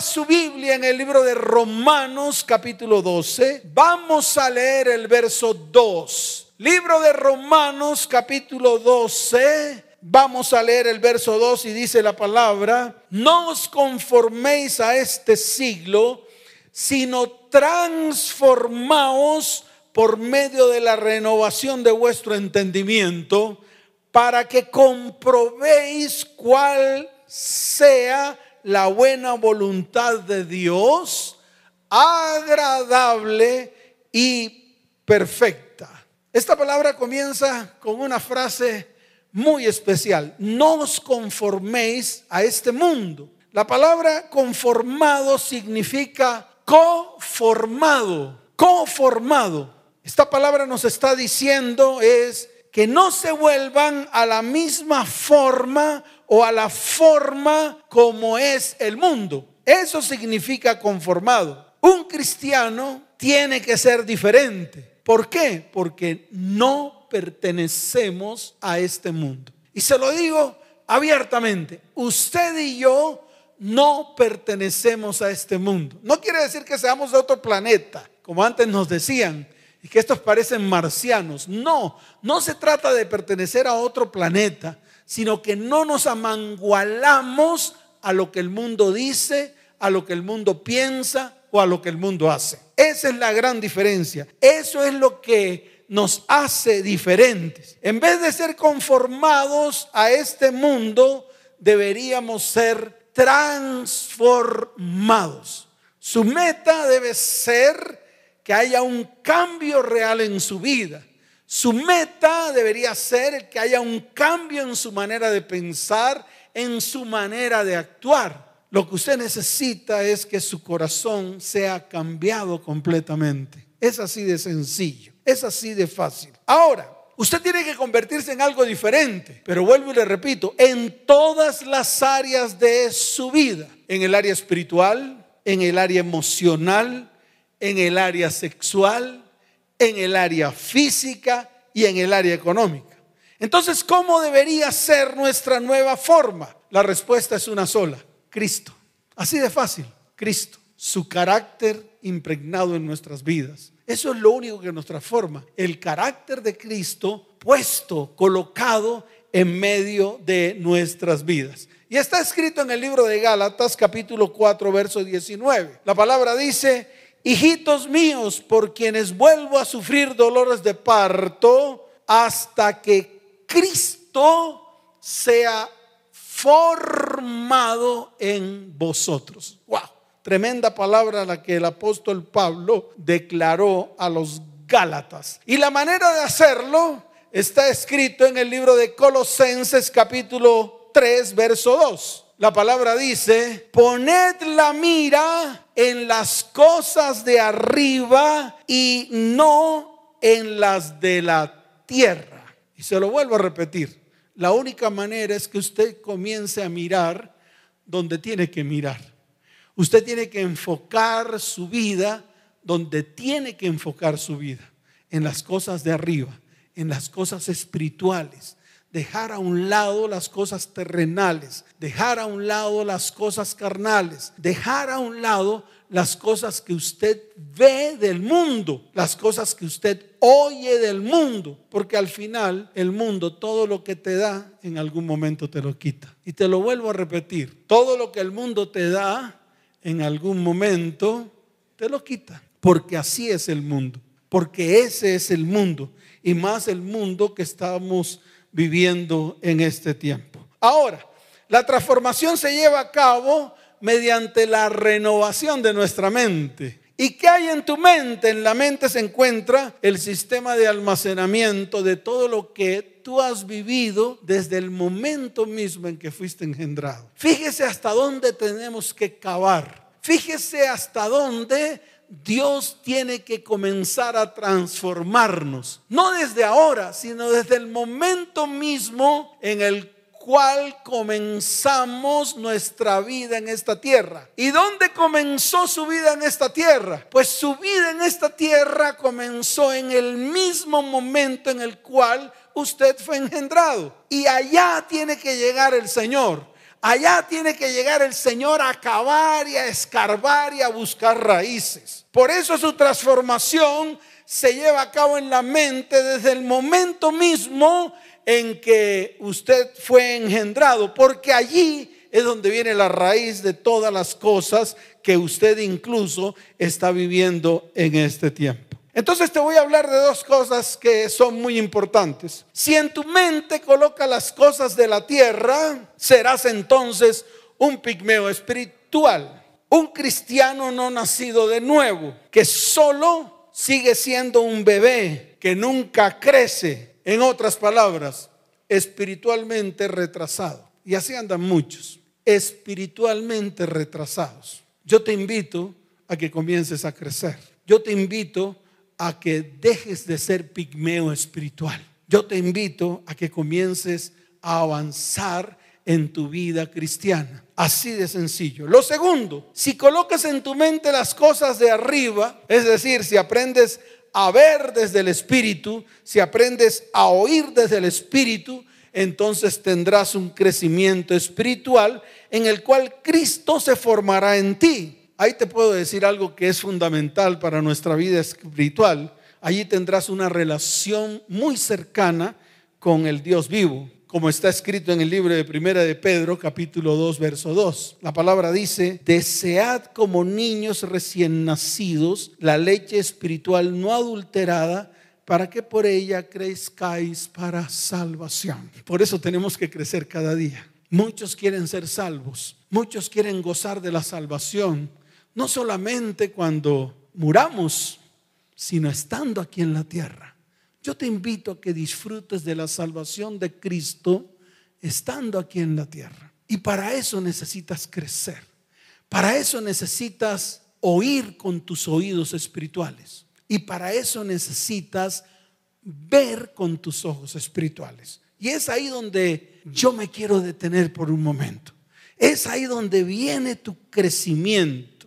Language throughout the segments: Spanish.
su Biblia en el libro de Romanos capítulo 12, vamos a leer el verso 2. Libro de Romanos capítulo 12, vamos a leer el verso 2 y dice la palabra, no os conforméis a este siglo, sino transformaos por medio de la renovación de vuestro entendimiento, para que comprobéis cuál sea la buena voluntad de Dios, agradable y perfecta. Esta palabra comienza con una frase muy especial. No os conforméis a este mundo. La palabra conformado significa coformado, coformado. Esta palabra nos está diciendo es que no se vuelvan a la misma forma o a la forma como es el mundo. Eso significa conformado. Un cristiano tiene que ser diferente. ¿Por qué? Porque no pertenecemos a este mundo. Y se lo digo abiertamente, usted y yo no pertenecemos a este mundo. No quiere decir que seamos de otro planeta, como antes nos decían y que estos parecen marcianos. No, no se trata de pertenecer a otro planeta, sino que no nos amangualamos a lo que el mundo dice, a lo que el mundo piensa o a lo que el mundo hace. Esa es la gran diferencia. Eso es lo que nos hace diferentes. En vez de ser conformados a este mundo, deberíamos ser transformados. Su meta debe ser que haya un cambio real en su vida. Su meta debería ser que haya un cambio en su manera de pensar, en su manera de actuar. Lo que usted necesita es que su corazón sea cambiado completamente. Es así de sencillo, es así de fácil. Ahora, usted tiene que convertirse en algo diferente, pero vuelvo y le repito, en todas las áreas de su vida, en el área espiritual, en el área emocional, en el área sexual, en el área física y en el área económica. Entonces, ¿cómo debería ser nuestra nueva forma? La respuesta es una sola, Cristo. Así de fácil, Cristo. Su carácter impregnado en nuestras vidas. Eso es lo único que nos transforma. El carácter de Cristo puesto, colocado en medio de nuestras vidas. Y está escrito en el libro de Gálatas capítulo 4, verso 19. La palabra dice, hijitos míos, por quienes vuelvo a sufrir dolores de parto hasta que Cristo sea formado en vosotros. Wow, tremenda palabra la que el apóstol Pablo declaró a los Gálatas. Y la manera de hacerlo está escrito en el libro de Colosenses capítulo 3, verso 2 la palabra dice, poned la mira en las cosas de arriba y no en las de la tierra. Y se lo vuelvo a repetir, la única manera es que usted comience a mirar donde tiene que mirar. Usted tiene que enfocar su vida donde tiene que enfocar su vida, en las cosas de arriba, en las cosas espirituales, dejar a un lado las cosas terrenales, dejar a un lado las cosas carnales, dejar a un lado las cosas que usted ve del mundo, las cosas que usted oye del mundo, porque al final el mundo todo lo que te da en algún momento te lo quita. Y te lo vuelvo a repetir, todo lo que el mundo te da en algún momento te lo quita, porque así es el mundo, porque ese es el mundo y más el mundo que estamos viviendo en este tiempo. Ahora, la transformación se lleva a cabo mediante la renovación de nuestra mente. ¿Y qué hay en tu mente? En la mente se encuentra el sistema de almacenamiento de todo lo que tú has vivido desde el momento mismo en que fuiste engendrado. Fíjese hasta dónde tenemos que cavar. Fíjese hasta dónde Dios tiene que comenzar a transformarnos, no desde ahora, sino desde el momento mismo en el cual comenzamos nuestra vida en esta tierra. ¿Y dónde comenzó su vida en esta tierra? Pues su vida en esta tierra comenzó en el mismo momento en el cual usted fue engendrado. Y allá tiene que llegar el Señor Allá tiene que llegar el Señor a cavar y a escarbar y a buscar raíces. Por eso su transformación se lleva a cabo en la mente desde el momento mismo en que usted fue engendrado, porque allí es donde viene la raíz de todas las cosas que usted incluso está viviendo en este tiempo. Entonces te voy a hablar de dos cosas que son muy importantes. Si en tu mente coloca las cosas de la tierra, serás entonces un pigmeo espiritual, un cristiano no nacido de nuevo, que solo sigue siendo un bebé, que nunca crece. En otras palabras, espiritualmente retrasado. Y así andan muchos, espiritualmente retrasados. Yo te invito a que comiences a crecer. Yo te invito a que dejes de ser pigmeo espiritual. Yo te invito a que comiences a avanzar en tu vida cristiana. Así de sencillo. Lo segundo, si colocas en tu mente las cosas de arriba, es decir, si aprendes a ver desde el Espíritu, si aprendes a oír desde el Espíritu, entonces tendrás un crecimiento espiritual en el cual Cristo se formará en ti. Ahí te puedo decir algo que es fundamental para nuestra vida espiritual. Allí tendrás una relación muy cercana con el Dios vivo, como está escrito en el libro de Primera de Pedro, capítulo 2, verso 2. La palabra dice, desead como niños recién nacidos la leche espiritual no adulterada para que por ella crezcáis para salvación. Por eso tenemos que crecer cada día. Muchos quieren ser salvos, muchos quieren gozar de la salvación, no solamente cuando muramos, sino estando aquí en la tierra. Yo te invito a que disfrutes de la salvación de Cristo estando aquí en la tierra. Y para eso necesitas crecer. Para eso necesitas oír con tus oídos espirituales. Y para eso necesitas ver con tus ojos espirituales. Y es ahí donde yo me quiero detener por un momento. Es ahí donde viene tu crecimiento.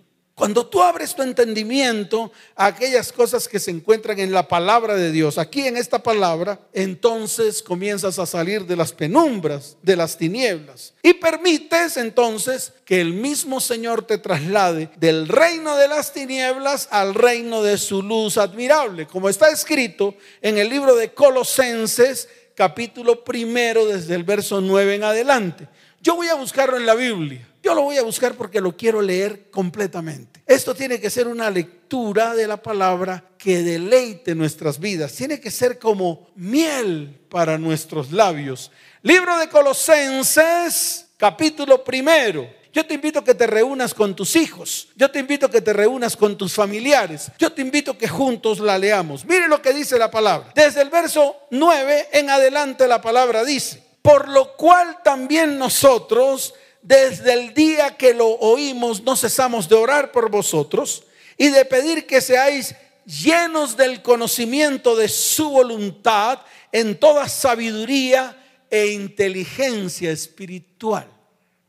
Cuando tú abres tu entendimiento a aquellas cosas que se encuentran en la palabra de Dios, aquí en esta palabra, entonces comienzas a salir de las penumbras, de las tinieblas. Y permites entonces que el mismo Señor te traslade del reino de las tinieblas al reino de su luz admirable, como está escrito en el libro de Colosenses, capítulo primero, desde el verso 9 en adelante. Yo voy a buscarlo en la Biblia. Yo lo voy a buscar porque lo quiero leer completamente. Esto tiene que ser una lectura de la palabra que deleite nuestras vidas. Tiene que ser como miel para nuestros labios. Libro de Colosenses, capítulo primero. Yo te invito a que te reúnas con tus hijos. Yo te invito a que te reúnas con tus familiares. Yo te invito a que juntos la leamos. Mire lo que dice la palabra. Desde el verso 9 en adelante la palabra dice, por lo cual también nosotros desde el día que lo oímos, no cesamos de orar por vosotros y de pedir que seáis llenos del conocimiento de su voluntad en toda sabiduría e inteligencia espiritual.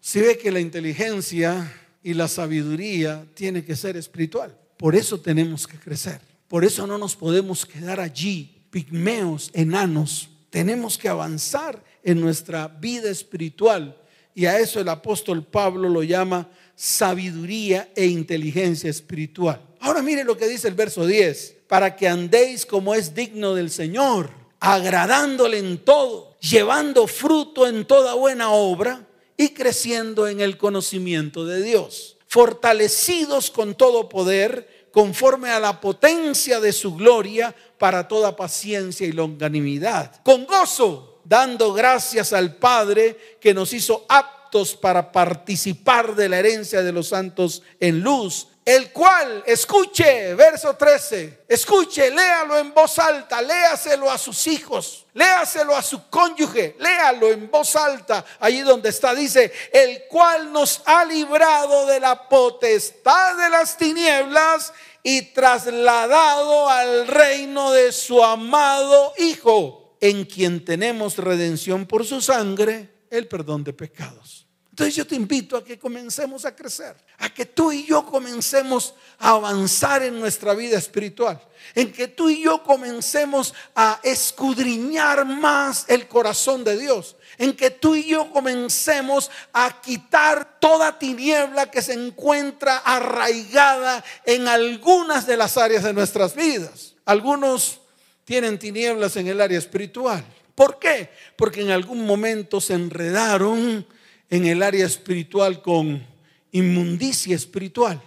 Si ve que la inteligencia y la sabiduría tiene que ser espiritual. Por eso tenemos que crecer. Por eso no nos podemos quedar allí, pigmeos, enanos. Tenemos que avanzar en nuestra vida espiritual y a eso el apóstol Pablo lo llama sabiduría e inteligencia espiritual. Ahora mire lo que dice el verso 10, para que andéis como es digno del Señor, agradándole en todo, llevando fruto en toda buena obra y creciendo en el conocimiento de Dios, fortalecidos con todo poder, conforme a la potencia de su gloria, para toda paciencia y longanimidad, con gozo dando gracias al Padre que nos hizo aptos para participar de la herencia de los santos en luz, el cual, escuche, verso 13, escuche, léalo en voz alta, léaselo a sus hijos, léaselo a su cónyuge, léalo en voz alta, allí donde está, dice, el cual nos ha librado de la potestad de las tinieblas y trasladado al reino de su amado Hijo en quien tenemos redención por su sangre, el perdón de pecados. Entonces yo te invito a que comencemos a crecer, a que tú y yo comencemos a avanzar en nuestra vida espiritual, en que tú y yo comencemos a escudriñar más el corazón de Dios, en que tú y yo comencemos a quitar toda tiniebla que se encuentra arraigada en algunas de las áreas de nuestras vidas. Algunos tienen tinieblas en el área espiritual. ¿Por qué? Porque en algún momento se enredaron en el área espiritual con inmundicia espiritual.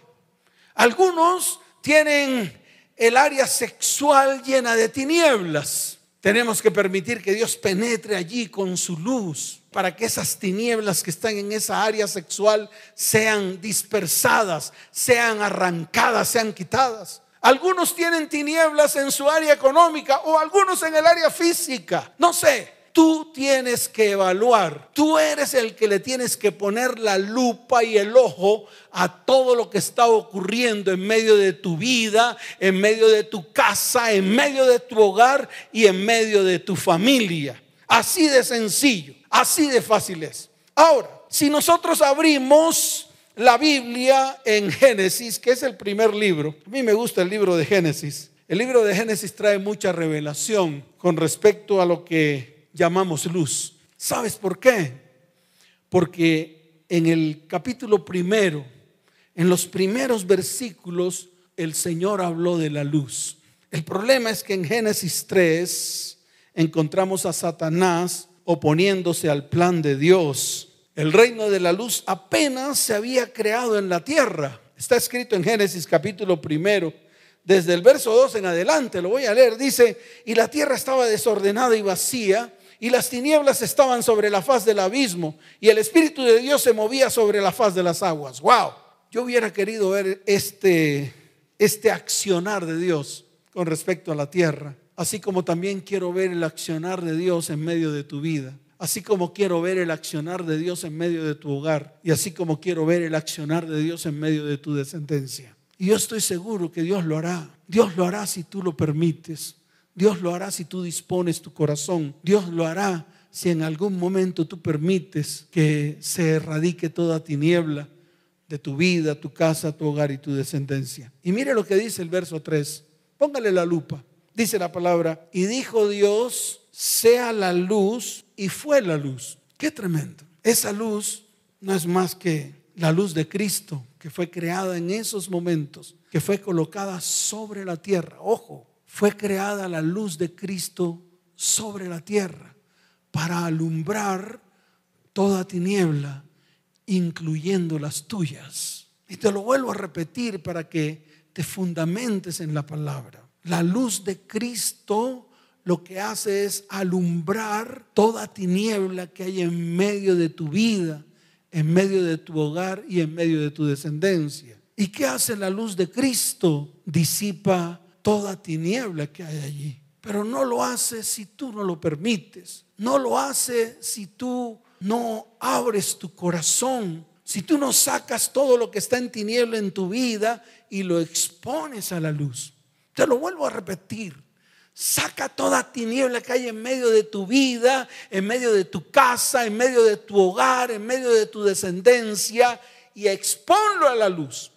Algunos tienen el área sexual llena de tinieblas. Tenemos que permitir que Dios penetre allí con su luz para que esas tinieblas que están en esa área sexual sean dispersadas, sean arrancadas, sean quitadas. Algunos tienen tinieblas en su área económica o algunos en el área física. No sé, tú tienes que evaluar. Tú eres el que le tienes que poner la lupa y el ojo a todo lo que está ocurriendo en medio de tu vida, en medio de tu casa, en medio de tu hogar y en medio de tu familia. Así de sencillo, así de fácil es. Ahora, si nosotros abrimos la Biblia en Génesis, que es el primer libro, a mí me gusta el libro de Génesis. El libro de Génesis trae mucha revelación con respecto a lo que llamamos luz. ¿Sabes por qué? Porque en el capítulo primero, en los primeros versículos, el Señor habló de la luz. El problema es que en Génesis 3 encontramos a Satanás oponiéndose al plan de Dios. El reino de la luz apenas se había creado en la tierra. Está escrito en Génesis capítulo primero, desde el verso 2 en adelante, lo voy a leer, dice, y la tierra estaba desordenada y vacía y las tinieblas estaban sobre la faz del abismo y el Espíritu de Dios se movía sobre la faz de las aguas. ¡Wow! Yo hubiera querido ver este, este accionar de Dios con respecto a la tierra, así como también quiero ver el accionar de Dios en medio de tu vida. Así como quiero ver el accionar de Dios en medio de tu hogar y así como quiero ver el accionar de Dios en medio de tu descendencia. Y yo estoy seguro que Dios lo hará. Dios lo hará si tú lo permites. Dios lo hará si tú dispones tu corazón. Dios lo hará si en algún momento tú permites que se erradique toda tiniebla de tu vida, tu casa, tu hogar y tu descendencia. Y mire lo que dice el verso 3. Póngale la lupa. Dice la palabra, y dijo Dios, sea la luz, y fue la luz. Qué tremendo. Esa luz no es más que la luz de Cristo, que fue creada en esos momentos, que fue colocada sobre la tierra. Ojo, fue creada la luz de Cristo sobre la tierra para alumbrar toda tiniebla, incluyendo las tuyas. Y te lo vuelvo a repetir para que te fundamentes en la palabra. La luz de Cristo lo que hace es alumbrar toda tiniebla que hay en medio de tu vida, en medio de tu hogar y en medio de tu descendencia. ¿Y qué hace la luz de Cristo? Disipa toda tiniebla que hay allí. Pero no lo hace si tú no lo permites. No lo hace si tú no abres tu corazón. Si tú no sacas todo lo que está en tiniebla en tu vida y lo expones a la luz. Te lo vuelvo a repetir. Saca toda tiniebla que hay en medio de tu vida, en medio de tu casa, en medio de tu hogar, en medio de tu descendencia y exponlo a la luz.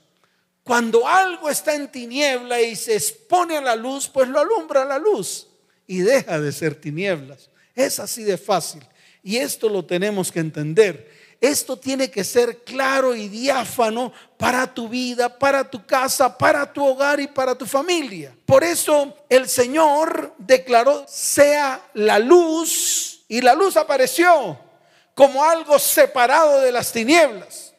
Cuando algo está en tiniebla y se expone a la luz, pues lo alumbra la luz y deja de ser tinieblas. Es así de fácil. Y esto lo tenemos que entender. Esto tiene que ser claro y diáfano para tu vida, para tu casa, para tu hogar y para tu familia. Por eso el Señor declaró, sea la luz, y la luz apareció como algo separado de las tinieblas.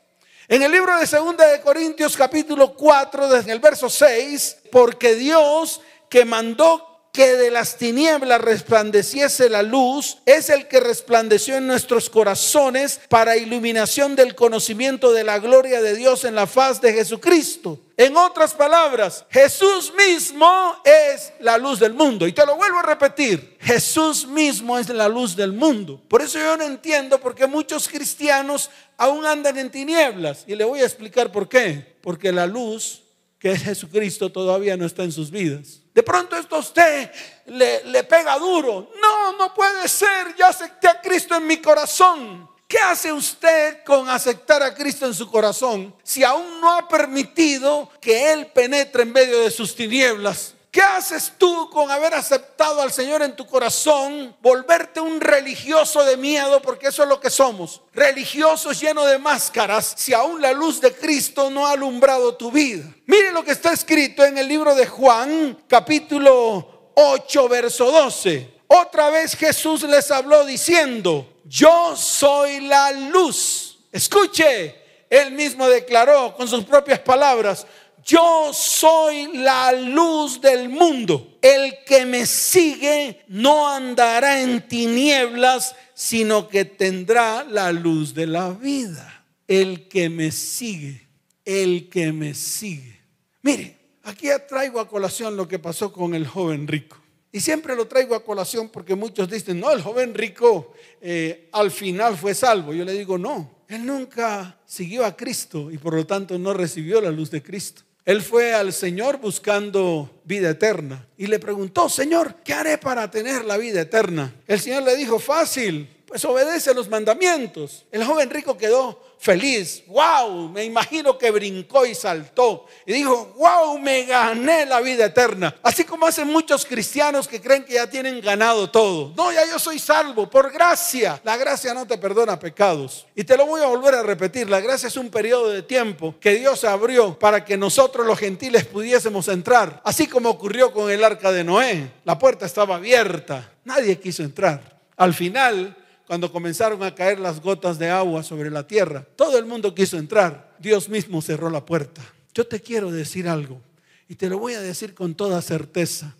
En el libro de Segunda de Corintios capítulo 4, desde el verso 6, porque Dios que mandó que de las tinieblas resplandeciese la luz, es el que resplandeció en nuestros corazones para iluminación del conocimiento de la gloria de Dios en la faz de Jesucristo. En otras palabras, Jesús mismo es la luz del mundo. Y te lo vuelvo a repetir, Jesús mismo es la luz del mundo. Por eso yo no entiendo por qué muchos cristianos aún andan en tinieblas. Y le voy a explicar por qué. Porque la luz, que es Jesucristo, todavía no está en sus vidas. De pronto esto a usted le, le pega duro. No, no puede ser. Ya acepté a Cristo en mi corazón. ¿Qué hace usted con aceptar a Cristo en su corazón si aún no ha permitido que Él penetre en medio de sus tinieblas? ¿Qué haces tú con haber aceptado al Señor en tu corazón? Volverte un religioso de miedo, porque eso es lo que somos. Religiosos llenos de máscaras, si aún la luz de Cristo no ha alumbrado tu vida. Mire lo que está escrito en el libro de Juan, capítulo 8, verso 12. Otra vez Jesús les habló diciendo, yo soy la luz. Escuche, él mismo declaró con sus propias palabras, yo soy la luz del mundo. El que me sigue no andará en tinieblas, sino que tendrá la luz de la vida. El que me sigue, el que me sigue. Mire, aquí traigo a colación lo que pasó con el joven rico. Y siempre lo traigo a colación porque muchos dicen, no, el joven rico eh, al final fue salvo. Yo le digo, no, él nunca siguió a Cristo y por lo tanto no recibió la luz de Cristo. Él fue al Señor buscando vida eterna y le preguntó, Señor, ¿qué haré para tener la vida eterna? El Señor le dijo, fácil, pues obedece los mandamientos. El joven rico quedó feliz. Wow, me imagino que brincó y saltó. Y dijo, wow, me gané la vida eterna. Así como hacen muchos cristianos que creen que ya tienen ganado todo. No, ya yo soy salvo por gracia. La gracia no te perdona pecados. Y te lo voy a volver a repetir. La gracia es un periodo de tiempo que Dios abrió para que nosotros los gentiles pudiésemos entrar. Así como ocurrió con el arca de Noé. La puerta estaba abierta. Nadie quiso entrar. Al final, cuando comenzaron a caer las gotas de agua sobre la tierra. Todo el mundo quiso entrar. Dios mismo cerró la puerta. Yo te quiero decir algo y te lo voy a decir con toda certeza.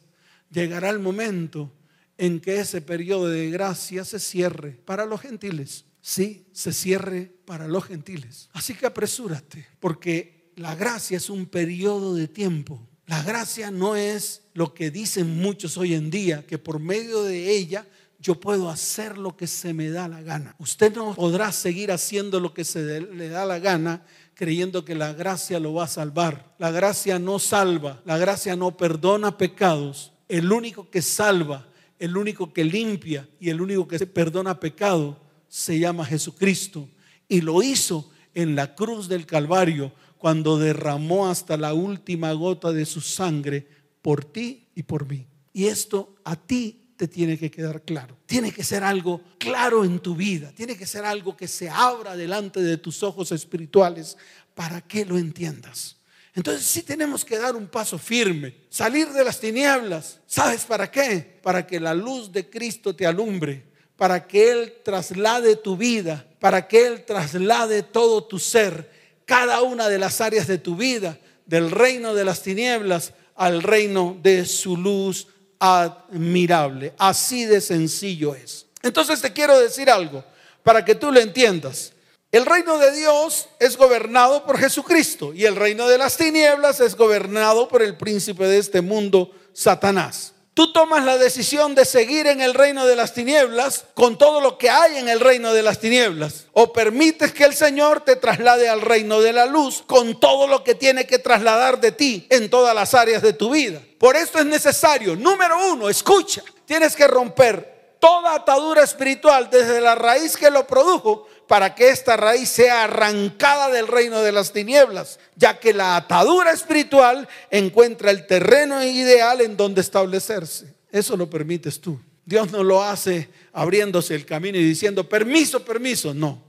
Llegará el momento en que ese periodo de gracia se cierre para los gentiles. Sí, se cierre para los gentiles. Así que apresúrate, porque la gracia es un periodo de tiempo. La gracia no es lo que dicen muchos hoy en día, que por medio de ella yo puedo hacer lo que se me da la gana. Usted no podrá seguir haciendo lo que se le da la gana creyendo que la gracia lo va a salvar. La gracia no salva, la gracia no perdona pecados. El único que salva, el único que limpia y el único que perdona pecado se llama Jesucristo. Y lo hizo en la cruz del Calvario cuando derramó hasta la última gota de su sangre por ti y por mí. Y esto a ti te tiene que quedar claro. Tiene que ser algo claro en tu vida. Tiene que ser algo que se abra delante de tus ojos espirituales para que lo entiendas. Entonces sí tenemos que dar un paso firme, salir de las tinieblas. ¿Sabes para qué? Para que la luz de Cristo te alumbre, para que Él traslade tu vida, para que Él traslade todo tu ser, cada una de las áreas de tu vida, del reino de las tinieblas al reino de su luz admirable. Así de sencillo es. Entonces te quiero decir algo para que tú lo entiendas. El reino de Dios es gobernado por Jesucristo y el reino de las tinieblas es gobernado por el príncipe de este mundo, Satanás. Tú tomas la decisión de seguir en el reino de las tinieblas con todo lo que hay en el reino de las tinieblas. O permites que el Señor te traslade al reino de la luz con todo lo que tiene que trasladar de ti en todas las áreas de tu vida. Por esto es necesario, número uno, escucha, tienes que romper toda atadura espiritual desde la raíz que lo produjo para que esta raíz sea arrancada del reino de las tinieblas, ya que la atadura espiritual encuentra el terreno ideal en donde establecerse. Eso lo permites tú. Dios no lo hace abriéndose el camino y diciendo, permiso, permiso. No,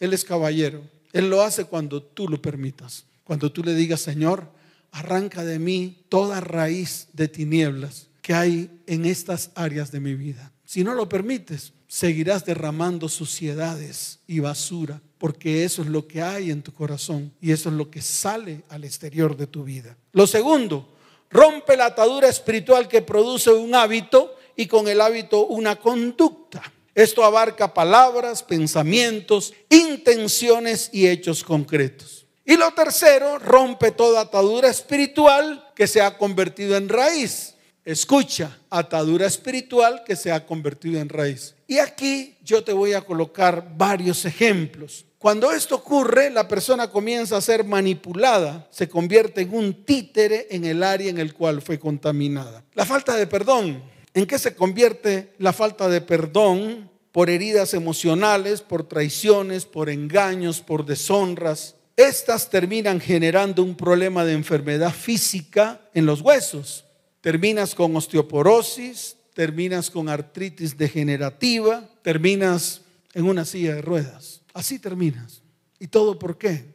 Él es caballero. Él lo hace cuando tú lo permitas. Cuando tú le digas, Señor, arranca de mí toda raíz de tinieblas que hay en estas áreas de mi vida. Si no lo permites, seguirás derramando suciedades y basura, porque eso es lo que hay en tu corazón y eso es lo que sale al exterior de tu vida. Lo segundo, rompe la atadura espiritual que produce un hábito y con el hábito una conducta. Esto abarca palabras, pensamientos, intenciones y hechos concretos. Y lo tercero, rompe toda atadura espiritual que se ha convertido en raíz. Escucha, atadura espiritual que se ha convertido en raíz. Y aquí yo te voy a colocar varios ejemplos. Cuando esto ocurre, la persona comienza a ser manipulada, se convierte en un títere en el área en el cual fue contaminada. La falta de perdón. ¿En qué se convierte la falta de perdón por heridas emocionales, por traiciones, por engaños, por deshonras. Estas terminan generando un problema de enfermedad física en los huesos. Terminas con osteoporosis, terminas con artritis degenerativa, terminas en una silla de ruedas. Así terminas. ¿Y todo por qué?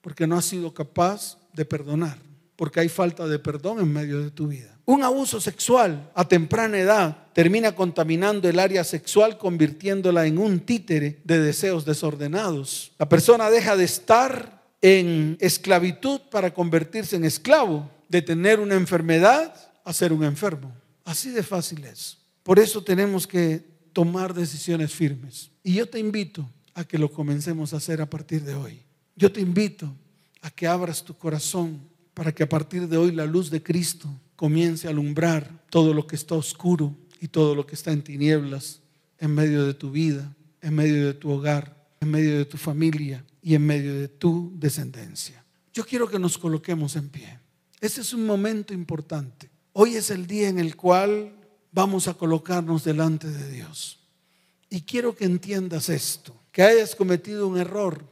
Porque no has sido capaz de perdonar, porque hay falta de perdón en medio de tu vida. Un abuso sexual a temprana edad termina contaminando el área sexual, convirtiéndola en un títere de deseos desordenados. La persona deja de estar en esclavitud para convertirse en esclavo, de tener una enfermedad a ser un enfermo. Así de fácil es. Por eso tenemos que tomar decisiones firmes. Y yo te invito a que lo comencemos a hacer a partir de hoy. Yo te invito a que abras tu corazón para que a partir de hoy la luz de Cristo comience a alumbrar todo lo que está oscuro y todo lo que está en tinieblas en medio de tu vida, en medio de tu hogar, en medio de tu familia y en medio de tu descendencia. Yo quiero que nos coloquemos en pie. Este es un momento importante. Hoy es el día en el cual vamos a colocarnos delante de Dios. Y quiero que entiendas esto. Que hayas cometido un error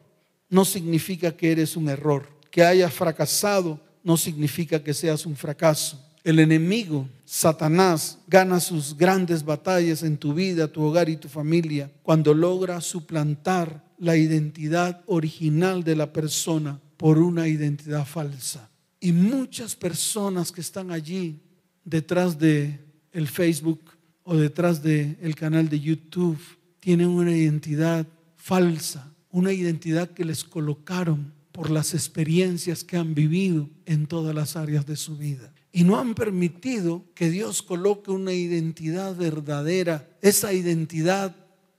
no significa que eres un error. Que hayas fracasado no significa que seas un fracaso. El enemigo, Satanás, gana sus grandes batallas en tu vida, tu hogar y tu familia cuando logra suplantar la identidad original de la persona por una identidad falsa. Y muchas personas que están allí detrás de el Facebook o detrás del el canal de YouTube tienen una identidad falsa, una identidad que les colocaron por las experiencias que han vivido en todas las áreas de su vida. Y no han permitido que Dios coloque una identidad verdadera, esa identidad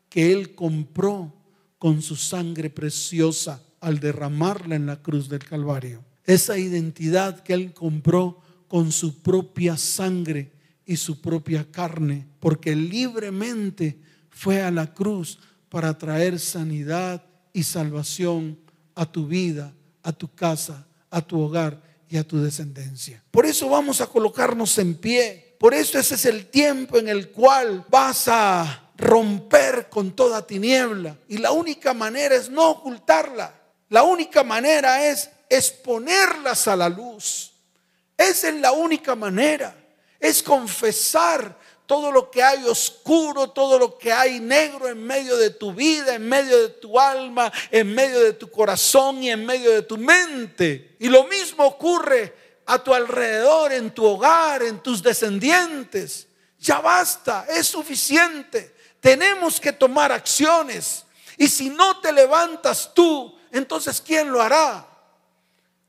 que Él compró con su sangre preciosa al derramarla en la cruz del Calvario. Esa identidad que Él compró con su propia sangre y su propia carne, porque libremente fue a la cruz para traer sanidad y salvación a tu vida, a tu casa, a tu hogar y a tu descendencia. Por eso vamos a colocarnos en pie. Por eso ese es el tiempo en el cual vas a romper con toda tiniebla. Y la única manera es no ocultarla. La única manera es exponerlas a la luz. Esa es la única manera. Es confesar todo lo que hay oscuro, todo lo que hay negro en medio de tu vida, en medio de tu alma, en medio de tu corazón y en medio de tu mente. Y lo mismo ocurre a tu alrededor, en tu hogar, en tus descendientes. Ya basta, es suficiente. Tenemos que tomar acciones. Y si no te levantas tú, entonces ¿quién lo hará?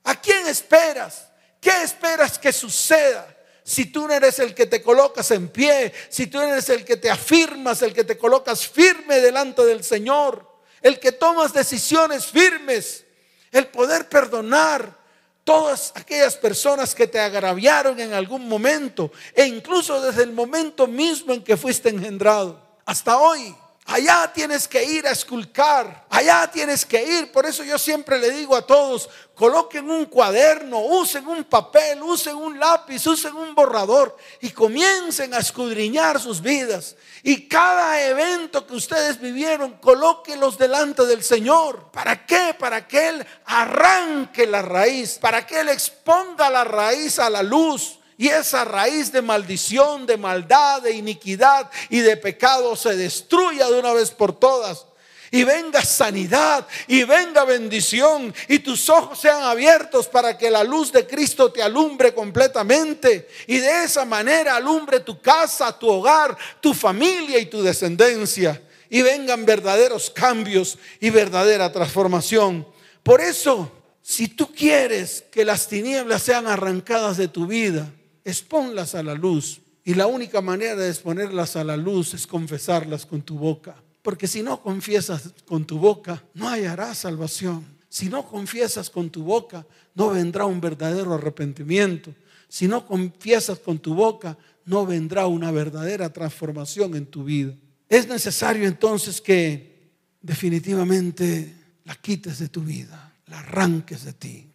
¿A quién esperas? ¿Qué esperas que suceda? Si tú no eres el que te colocas en pie, si tú eres el que te afirmas, el que te colocas firme delante del Señor, el que tomas decisiones firmes, el poder perdonar todas aquellas personas que te agraviaron en algún momento e incluso desde el momento mismo en que fuiste engendrado hasta hoy. Allá tienes que ir a esculcar, allá tienes que ir. Por eso yo siempre le digo a todos, coloquen un cuaderno, usen un papel, usen un lápiz, usen un borrador y comiencen a escudriñar sus vidas. Y cada evento que ustedes vivieron, colóquenlos delante del Señor. ¿Para qué? Para que Él arranque la raíz, para que Él exponga la raíz a la luz y esa raíz de maldición, de maldad, de iniquidad y de pecado se destruya de una vez por todas. Y venga sanidad y venga bendición y tus ojos sean abiertos para que la luz de Cristo te alumbre completamente. Y de esa manera alumbre tu casa, tu hogar, tu familia y tu descendencia. Y vengan verdaderos cambios y verdadera transformación. Por eso, si tú quieres que las tinieblas sean arrancadas de tu vida, exponlas a la luz. Y la única manera de exponerlas a la luz es confesarlas con tu boca. Porque si no confiesas con tu boca, no hallará salvación. Si no confiesas con tu boca, no vendrá un verdadero arrepentimiento. Si no confiesas con tu boca, no vendrá una verdadera transformación en tu vida. Es necesario entonces que definitivamente la quites de tu vida, la arranques de ti.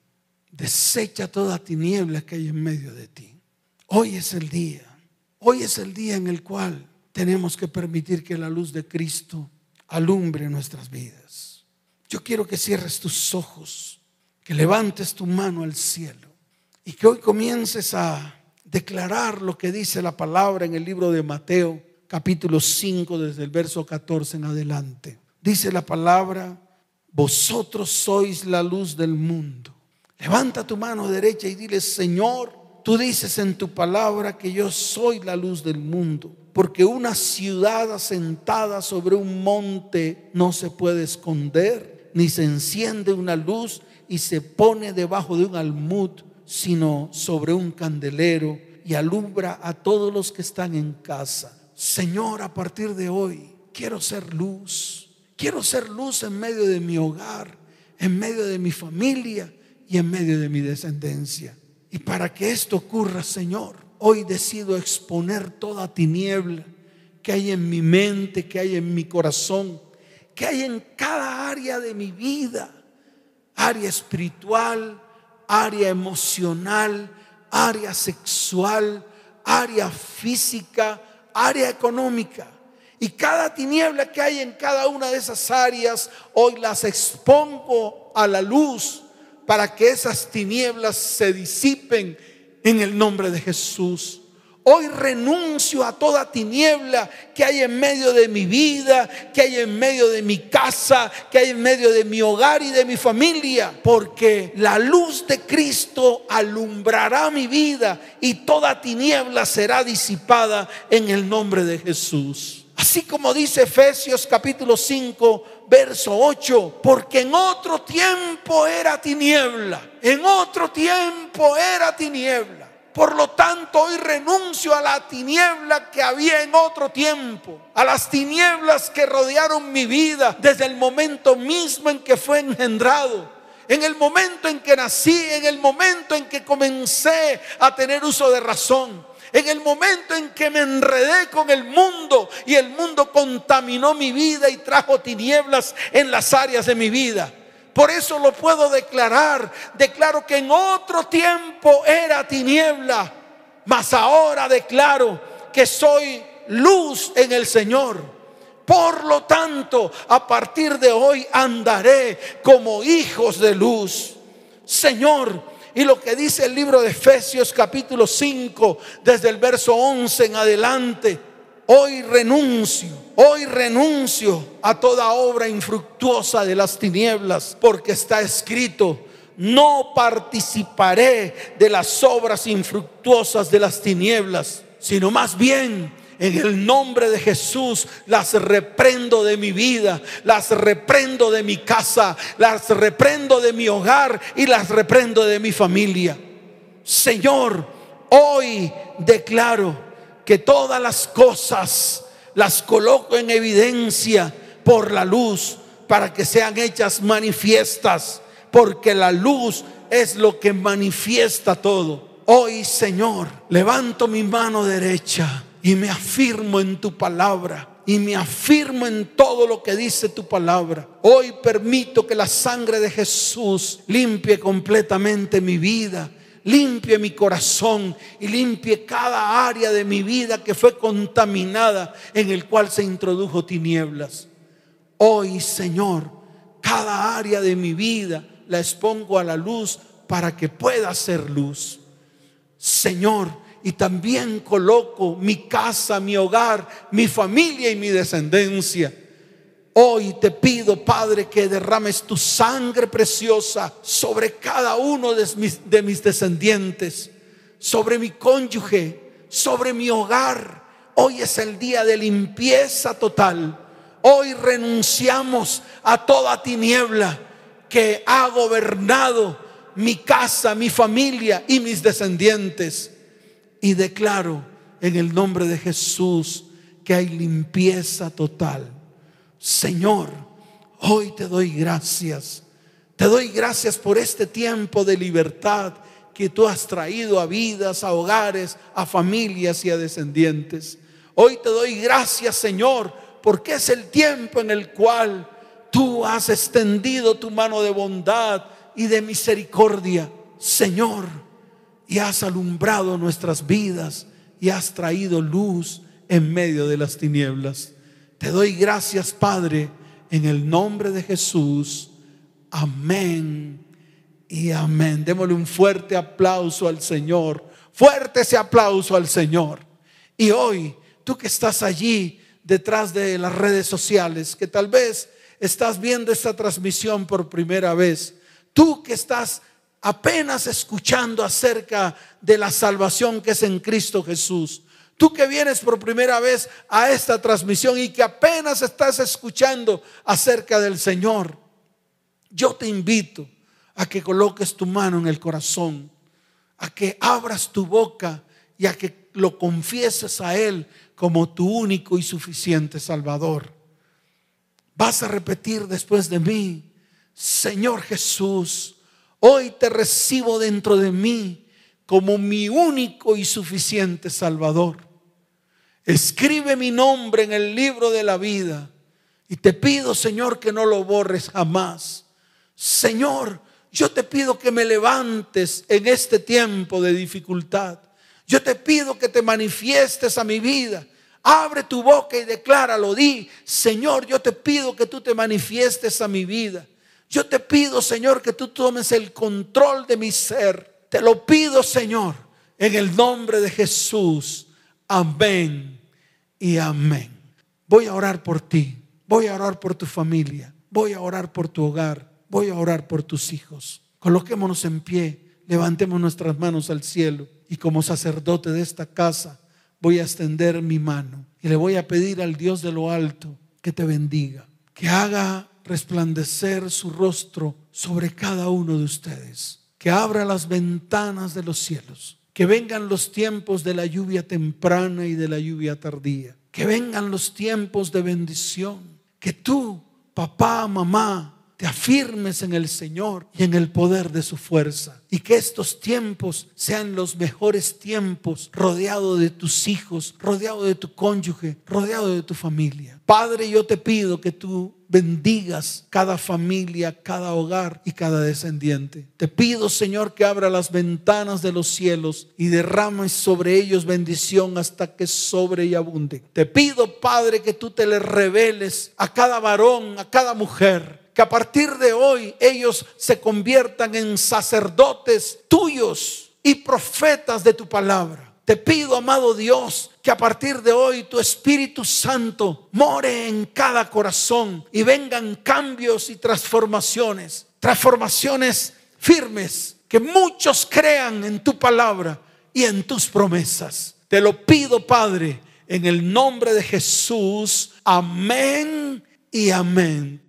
Desecha toda tiniebla que hay en medio de ti. Hoy es el día. Hoy es el día en el cual tenemos que permitir que la luz de Cristo alumbre nuestras vidas. Yo quiero que cierres tus ojos, que levantes tu mano al cielo y que hoy comiences a declarar lo que dice la palabra en el libro de Mateo, capítulo 5, desde el verso 14 en adelante. Dice la palabra, vosotros sois la luz del mundo. Levanta tu mano derecha y dile, Señor, tú dices en tu palabra que yo soy la luz del mundo, porque una ciudad asentada sobre un monte no se puede esconder, ni se enciende una luz y se pone debajo de un almud, sino sobre un candelero y alumbra a todos los que están en casa. Señor, a partir de hoy quiero ser luz Quiero ser luz en medio de mi hogar, en medio de mi familia y en medio de mi descendencia. Y para que esto ocurra, Señor, hoy decido exponer toda tiniebla que hay en mi mente, que hay en mi corazón, que hay en cada área de mi vida, área espiritual, área emocional, área sexual, área física, área económica. Y cada tiniebla que hay en cada una de esas áreas, hoy las expongo a la luz para que esas tinieblas se disipen en el nombre de Jesús. Hoy renuncio a toda tiniebla que hay en medio de mi vida, que hay en medio de mi casa, que hay en medio de mi hogar y de mi familia, porque la luz de Cristo alumbrará mi vida y toda tiniebla será disipada en el nombre de Jesús. Así como dice Efesios capítulo 5, verso 8, porque en otro tiempo era tiniebla, en otro tiempo era tiniebla. Por lo tanto, hoy renuncio a la tiniebla que había en otro tiempo, a las tinieblas que rodearon mi vida desde el momento mismo en que fue engendrado, en el momento en que nací, en el momento en que comencé a tener uso de razón en el momento en que me enredé con el mundo y el mundo contaminó mi vida y trajo tinieblas en las áreas de mi vida. Por eso lo puedo declarar. Declaro que en otro tiempo era tiniebla, mas ahora declaro que soy luz en el Señor. Por lo tanto, a partir de hoy andaré como hijos de luz. Señor, y lo que dice el libro de Efesios capítulo 5, desde el verso 11 en adelante. Hoy renuncio, hoy renuncio a toda obra infructuosa de las tinieblas, porque está escrito, no participaré de las obras infructuosas de las tinieblas, sino más bien en el nombre de Jesús las reprendo de mi vida, las reprendo de mi casa, las reprendo de mi hogar y las reprendo de mi familia. Señor, hoy declaro que todas las cosas las coloco en evidencia por la luz para que sean hechas manifiestas, porque la luz es lo que manifiesta todo. Hoy, Señor, levanto mi mano derecha y me afirmo en tu palabra y me afirmo en todo lo que dice tu palabra. Hoy permito que la sangre de Jesús limpie completamente mi vida, limpie mi corazón y limpie cada área de mi vida que fue contaminada en el cual se introdujo tinieblas. Hoy, Señor, cada área de mi vida la expongo a la luz para que pueda ser luz. Señor, y también coloco mi casa, mi hogar, mi familia y mi descendencia. Hoy te pido, Padre, que derrames tu sangre preciosa sobre cada uno de mis, de mis descendientes, sobre mi cónyuge, sobre mi hogar. Hoy es el día de limpieza total. Hoy renunciamos a toda tiniebla que ha gobernado mi casa, mi familia y mis descendientes y declaro en el nombre de Jesús que hay limpieza total. Señor, hoy te doy gracias. Te doy gracias por este tiempo de libertad que tú has traído a vidas, a hogares, a familias y a descendientes. Hoy te doy gracias, Señor, porque es el tiempo en el cual tú has extendido tu mano de bondad y de misericordia. Señor, y has alumbrado nuestras vidas y has traído luz en medio de las tinieblas. Te doy gracias, Padre, en el nombre de Jesús. Amén y amén. Démosle un fuerte aplauso al Señor. Fuerte ese aplauso al Señor. Y hoy, tú que estás allí detrás de las redes sociales, que tal vez estás viendo esta transmisión por primera vez, tú que estás apenas escuchando acerca de la salvación que es en Cristo Jesús, tú que vienes por primera vez a esta transmisión y que apenas estás escuchando acerca del Señor, yo te invito a que coloques tu mano en el corazón, a que abras tu boca y a que lo confieses a Él como tu único y suficiente Salvador. Vas a repetir después de mí, Señor Jesús, hoy te recibo dentro de mí como mi único y suficiente Salvador. Escribe mi nombre en el libro de la vida y te pido, Señor, que no lo borres jamás. Señor, yo te pido que me levantes en este tiempo de dificultad. Yo te pido que te manifiestes a mi vida. Abre tu boca y decláralo. Di, Señor, yo te pido que tú te manifiestes a mi vida. Yo te pido, Señor, que tú tomes el control de mi ser. Te lo pido, Señor, en el nombre de Jesús. Amén y amén. Voy a orar por ti. Voy a orar por tu familia. Voy a orar por tu hogar. Voy a orar por tus hijos. Coloquémonos en pie. Levantemos nuestras manos al cielo y como sacerdote de esta casa voy a extender mi mano y le voy a pedir al Dios de lo alto que te bendiga, que haga resplandecer su rostro sobre cada uno de ustedes, que abra las ventanas de los cielos, que vengan los tiempos de la lluvia temprana y de la lluvia tardía, que vengan los tiempos de bendición, que tú, papá, mamá, te afirmes en el Señor y en el poder de su fuerza. Y que estos tiempos sean los mejores tiempos rodeado de tus hijos, rodeado de tu cónyuge, rodeado de tu familia. Padre, yo te pido que tú bendigas cada familia, cada hogar y cada descendiente. Te pido, Señor, que abra las ventanas de los cielos y derrames sobre ellos bendición hasta que sobre y abunde. Te pido, Padre, que tú te le reveles a cada varón, a cada mujer que a partir de hoy ellos se conviertan en sacerdotes tuyos y profetas de tu palabra. Te pido, amado Dios, que a partir de hoy tu Espíritu Santo more en cada corazón y vengan cambios y transformaciones, transformaciones firmes, que muchos crean en tu palabra y en tus promesas. Te lo pido, Padre, en el nombre de Jesús. Amén y amén.